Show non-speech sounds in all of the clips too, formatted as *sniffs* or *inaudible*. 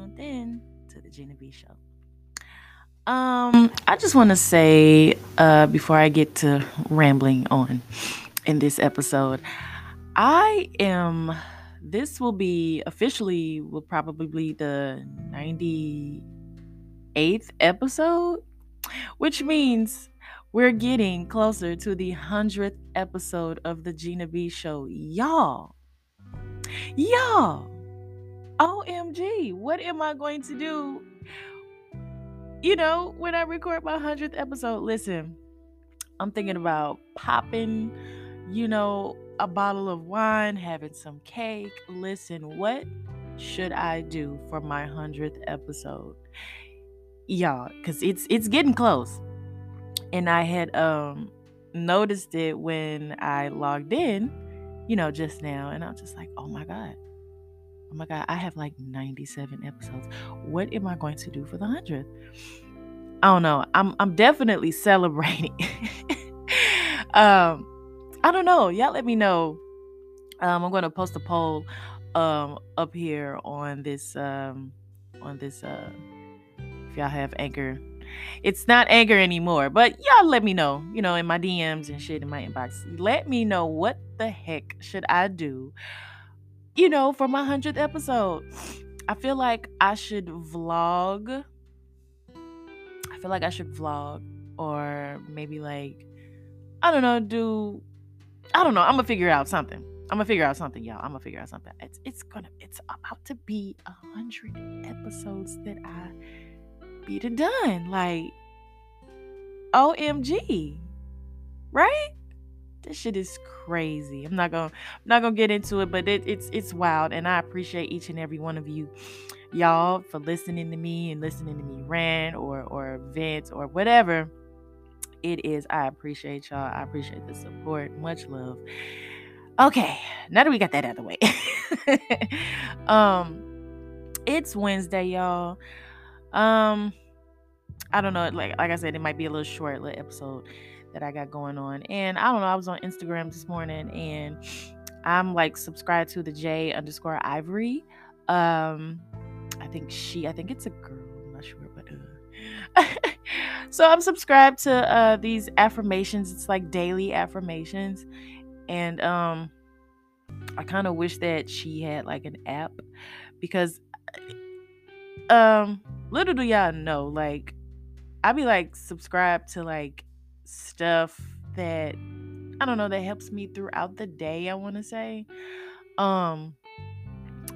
tuned in to the Gina B Show. Um, I just want to say uh, before I get to rambling on in this episode, I am. This will be officially will probably be the ninety eighth episode, which means we're getting closer to the hundredth episode of the Gina B Show, y'all. Y'all, OMG, what am I going to do? You know, when I record my 100th episode, listen, I'm thinking about popping, you know, a bottle of wine, having some cake. Listen, what should I do for my 100th episode? Y'all, cuz it's it's getting close. And I had um noticed it when I logged in, you know, just now and I was just like, "Oh my god oh my god i have like 97 episodes. What am i going to do for the 100th i don't know. I'm i'm definitely *laughs* celebrating. Um i don't know. Y'all let me know. Um i'm going to post a poll um up here on this um on this uh if y'all have anchor. It's not anger anymore but y'all let me know you know in my dms and shit in my inbox. Let me know what the heck should i do you know, for my 100th episode. I feel like I should vlog. I feel like I should vlog or maybe like I don't know, do I don't know. I'm gonna figure out something. I'm gonna figure out something, y'all. I'm gonna figure out something. It's it's gonna it's about to be a hundred episodes that I beat it done. Like OMG. Right? This shit is crazy. I'm not gonna I'm not gonna get into it, but it, it's it's wild, and I appreciate each and every one of you, y'all, for listening to me and listening to me rant or or vent or whatever it is. I appreciate y'all. I appreciate the support. Much love. Okay, now that we got that out of the way, *laughs* um, it's Wednesday, y'all. Um, I don't know. Like like I said, it might be a little short little episode that I got going on. And I don't know, I was on Instagram this morning and *sniffs* I'm like subscribed to the J underscore Ivory. Um, I think she, I think it's a girl, I'm not sure, but uh. *laughs* so I'm subscribed to uh these affirmations. It's like daily affirmations. And um I kind of wish that she had like an app because um little do y'all know, like I be like subscribed to like stuff that I don't know that helps me throughout the day, I want to say. Um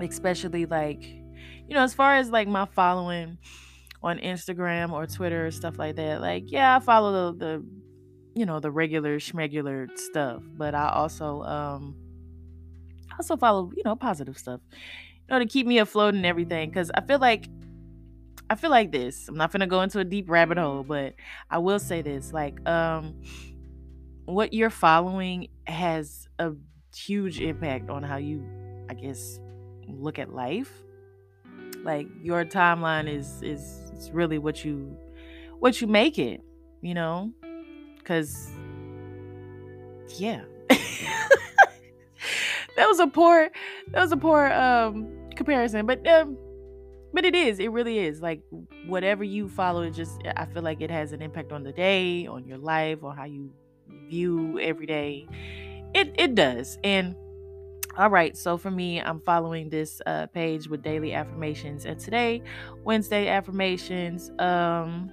especially like you know, as far as like my following on Instagram or Twitter or stuff like that. Like, yeah, I follow the, the you know, the regular schmegular stuff, but I also um also follow, you know, positive stuff. You know, to keep me afloat and everything cuz I feel like I feel like this. I'm not gonna go into a deep rabbit hole, but I will say this: like, um, what you're following has a huge impact on how you, I guess, look at life. Like your timeline is is, is really what you what you make it, you know, because yeah. *laughs* that was a poor that was a poor um comparison but um but it is it really is like whatever you follow it just i feel like it has an impact on the day on your life or how you view every day. It it does and all right so for me i'm following this uh, page with daily affirmations and today wednesday affirmations um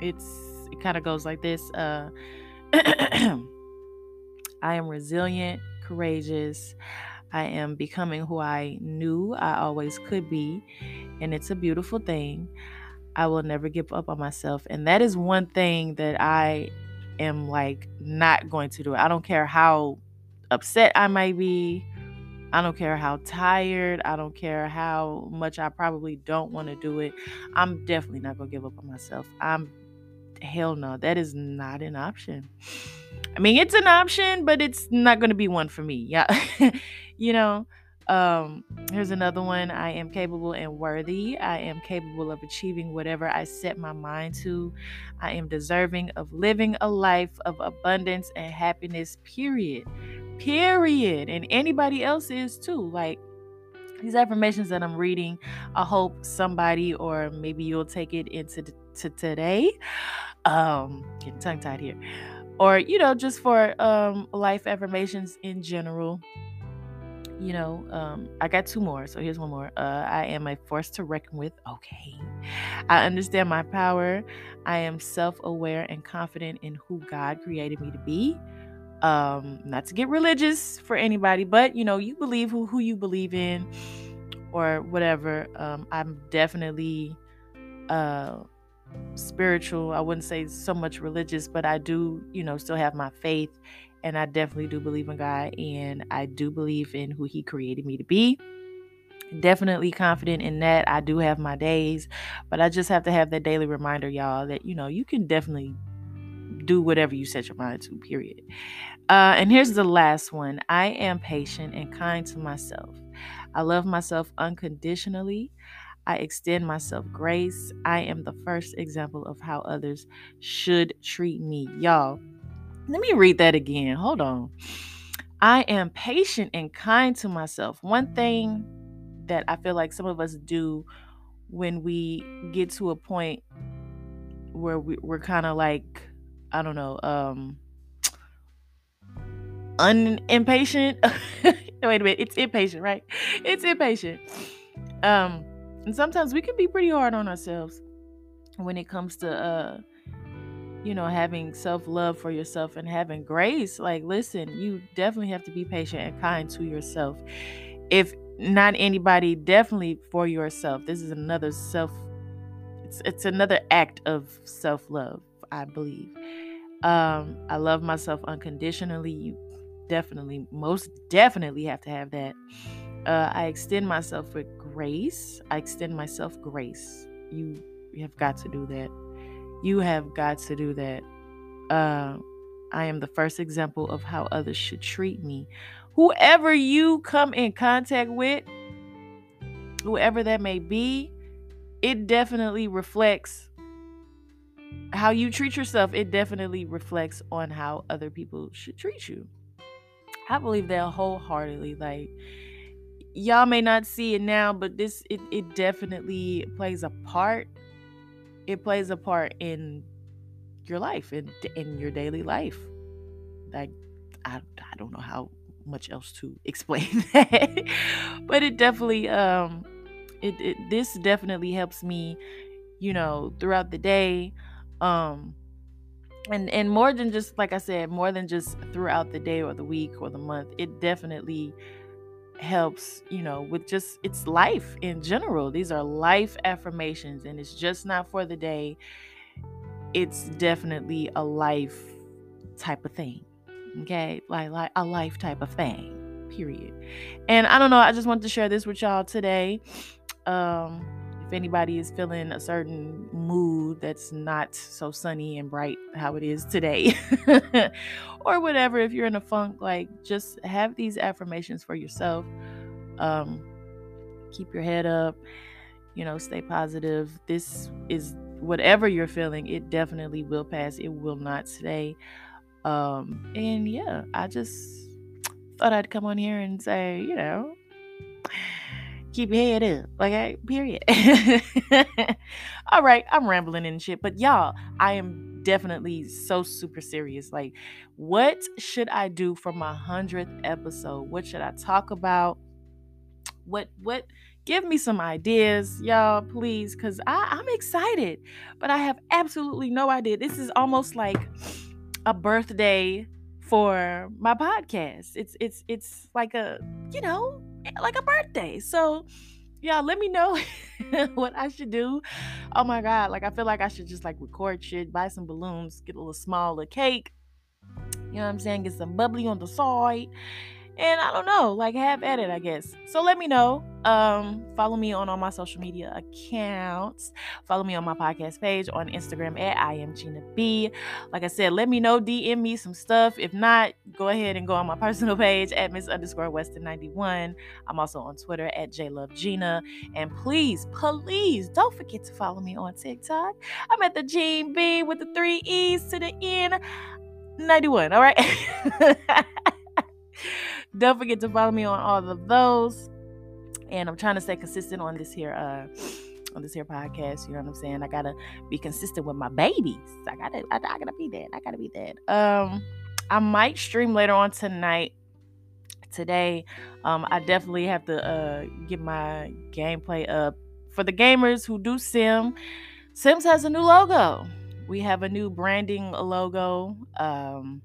it's it kind of goes like this uh *clears throat* i am resilient courageous I am becoming who I knew I always could be, and it's a beautiful thing. I will never give up on myself. And that is one thing that I am like not going to do. I don't care how upset I might be. I don't care how tired. I don't care how much I probably don't want to do it. I'm definitely not going to give up on myself. I'm hell no. That is not an option. I mean, it's an option, but it's not going to be one for me. Yeah. *laughs* you know, um, here's another one. I am capable and worthy. I am capable of achieving whatever I set my mind to. I am deserving of living a life of abundance and happiness, period. Period. And anybody else is too. Like, these affirmations that I'm reading, I hope somebody or maybe you'll take it into to today. Um, getting tongue tied here, or you know, just for um life affirmations in general. You know, um, I got two more, so here's one more. Uh, I am a force to reckon with. Okay, I understand my power. I am self-aware and confident in who God created me to be um not to get religious for anybody but you know you believe who, who you believe in or whatever um i'm definitely uh spiritual i wouldn't say so much religious but i do you know still have my faith and i definitely do believe in god and i do believe in who he created me to be definitely confident in that i do have my days but i just have to have that daily reminder y'all that you know you can definitely do whatever you set your mind to period uh, and here's the last one I am patient and kind to myself. I love myself unconditionally. I extend myself grace. I am the first example of how others should treat me. Y'all, let me read that again. Hold on. I am patient and kind to myself. One thing that I feel like some of us do when we get to a point where we, are kind of like, I don't know, um, unimpatient. *laughs* Wait a minute, it's impatient, right? It's impatient. Um, and sometimes we can be pretty hard on ourselves when it comes to uh you know having self-love for yourself and having grace. Like listen you definitely have to be patient and kind to yourself. If not anybody definitely for yourself. This is another self it's, it's another act of self-love i believe. Um i love myself unconditionally. You definitely, most definitely have to have that. Uh, I extend myself with grace. I extend myself grace. You, have got to do that. You have got to do that. Uh, I am the first example of how others should treat me. Whoever you come in contact with, whoever that may be, it definitely reflects how you treat yourself. It definitely reflects on how other people should treat you. I believe that wholeheartedly. Like y'all may not see it now, but this it, it definitely plays a part. It plays a part in your life in in your daily life. Like I I don't know how much else to *laughs* explain that. but it definitely um it, it this definitely helps me, you know, throughout the day. Um and and more than just like i said more than just throughout the day or the week or the month it definitely helps you know with just it's life in general. These are life affirmations and it's just not for the day. It's definitely a life type of thing okay? Like like a life type of thing period. And i don't know i just want to share this with y'all today. Um if anybody is feeling a certain mood that's not so sunny and bright how it is today, *laughs* or whatever, if you're in a funk, like just have these affirmations for yourself. Um, keep your head up, you know, stay positive. This is whatever you're feeling, it definitely will pass. It will not stay. Um, and yeah, I just thought I'd come on here and say, you know, keep your head up. Okay, period. *laughs* All right, I'm rambling and shit, but y'all, I am definitely so super serious. Like, what should I do for my hundredth episode? What should I talk about? What what? Give me some ideas, y'all, please, because I'm excited, but I have absolutely no idea. This is almost like a birthday for my podcast. It's it's it's like a you know like a birthday. So, y'all, let me know *laughs* what I should do. Oh my God. Like, I feel like I should just like record shit, buy some balloons, get a little smaller cake. You know what I'm saying? Get some bubbly on the side and I don't know, like have at it, I guess. So let me know. Um, follow me on all my social media accounts. Follow me on my podcast page on Instagram at I am Gina B. Like I said, let me know, DM me some stuff. If not, go ahead and go on my personal *laughs* page at Miss underscore Weston 91. I'm also on Twitter at J Love Gina. And please, please don't forget to follow me on TikTok. I'm at the Gene B with the three E's to the N 91. All right. *laughs* Don't forget to follow me on all of those. and I'm trying to stay consistent on this here uh on this here podcast. You know what I'm saying? I gotta be consistent with my babies. I gotta I, I gotta be that. I gotta be that. Um, I might stream later on tonight. Today, um, I definitely have to uh get my gameplay up for the gamers who do sim. Sims has a new logo. We have a new branding logo. Um,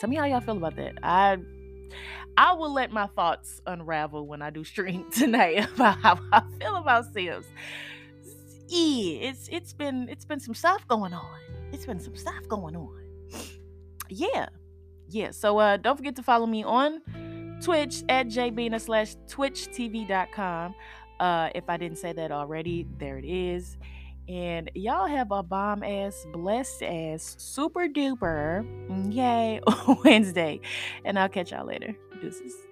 tell me how y'all feel about that. I I will let my thoughts unravel when I do stream *laughs* tonight about how I feel about Sims. Yeah, it's it's been it's been some stuff going on. It's been some stuff going on. *sniffs* Yeah. Yeah. So uh don't forget to follow me on Twitch at jbina slash twitchtv.com. Uh if I didn't say that already, there it is. And y'all have a bomb ass, blessed ass, super duper, yay, *laughs* Wednesday. And I'll catch y'all later. Deuces.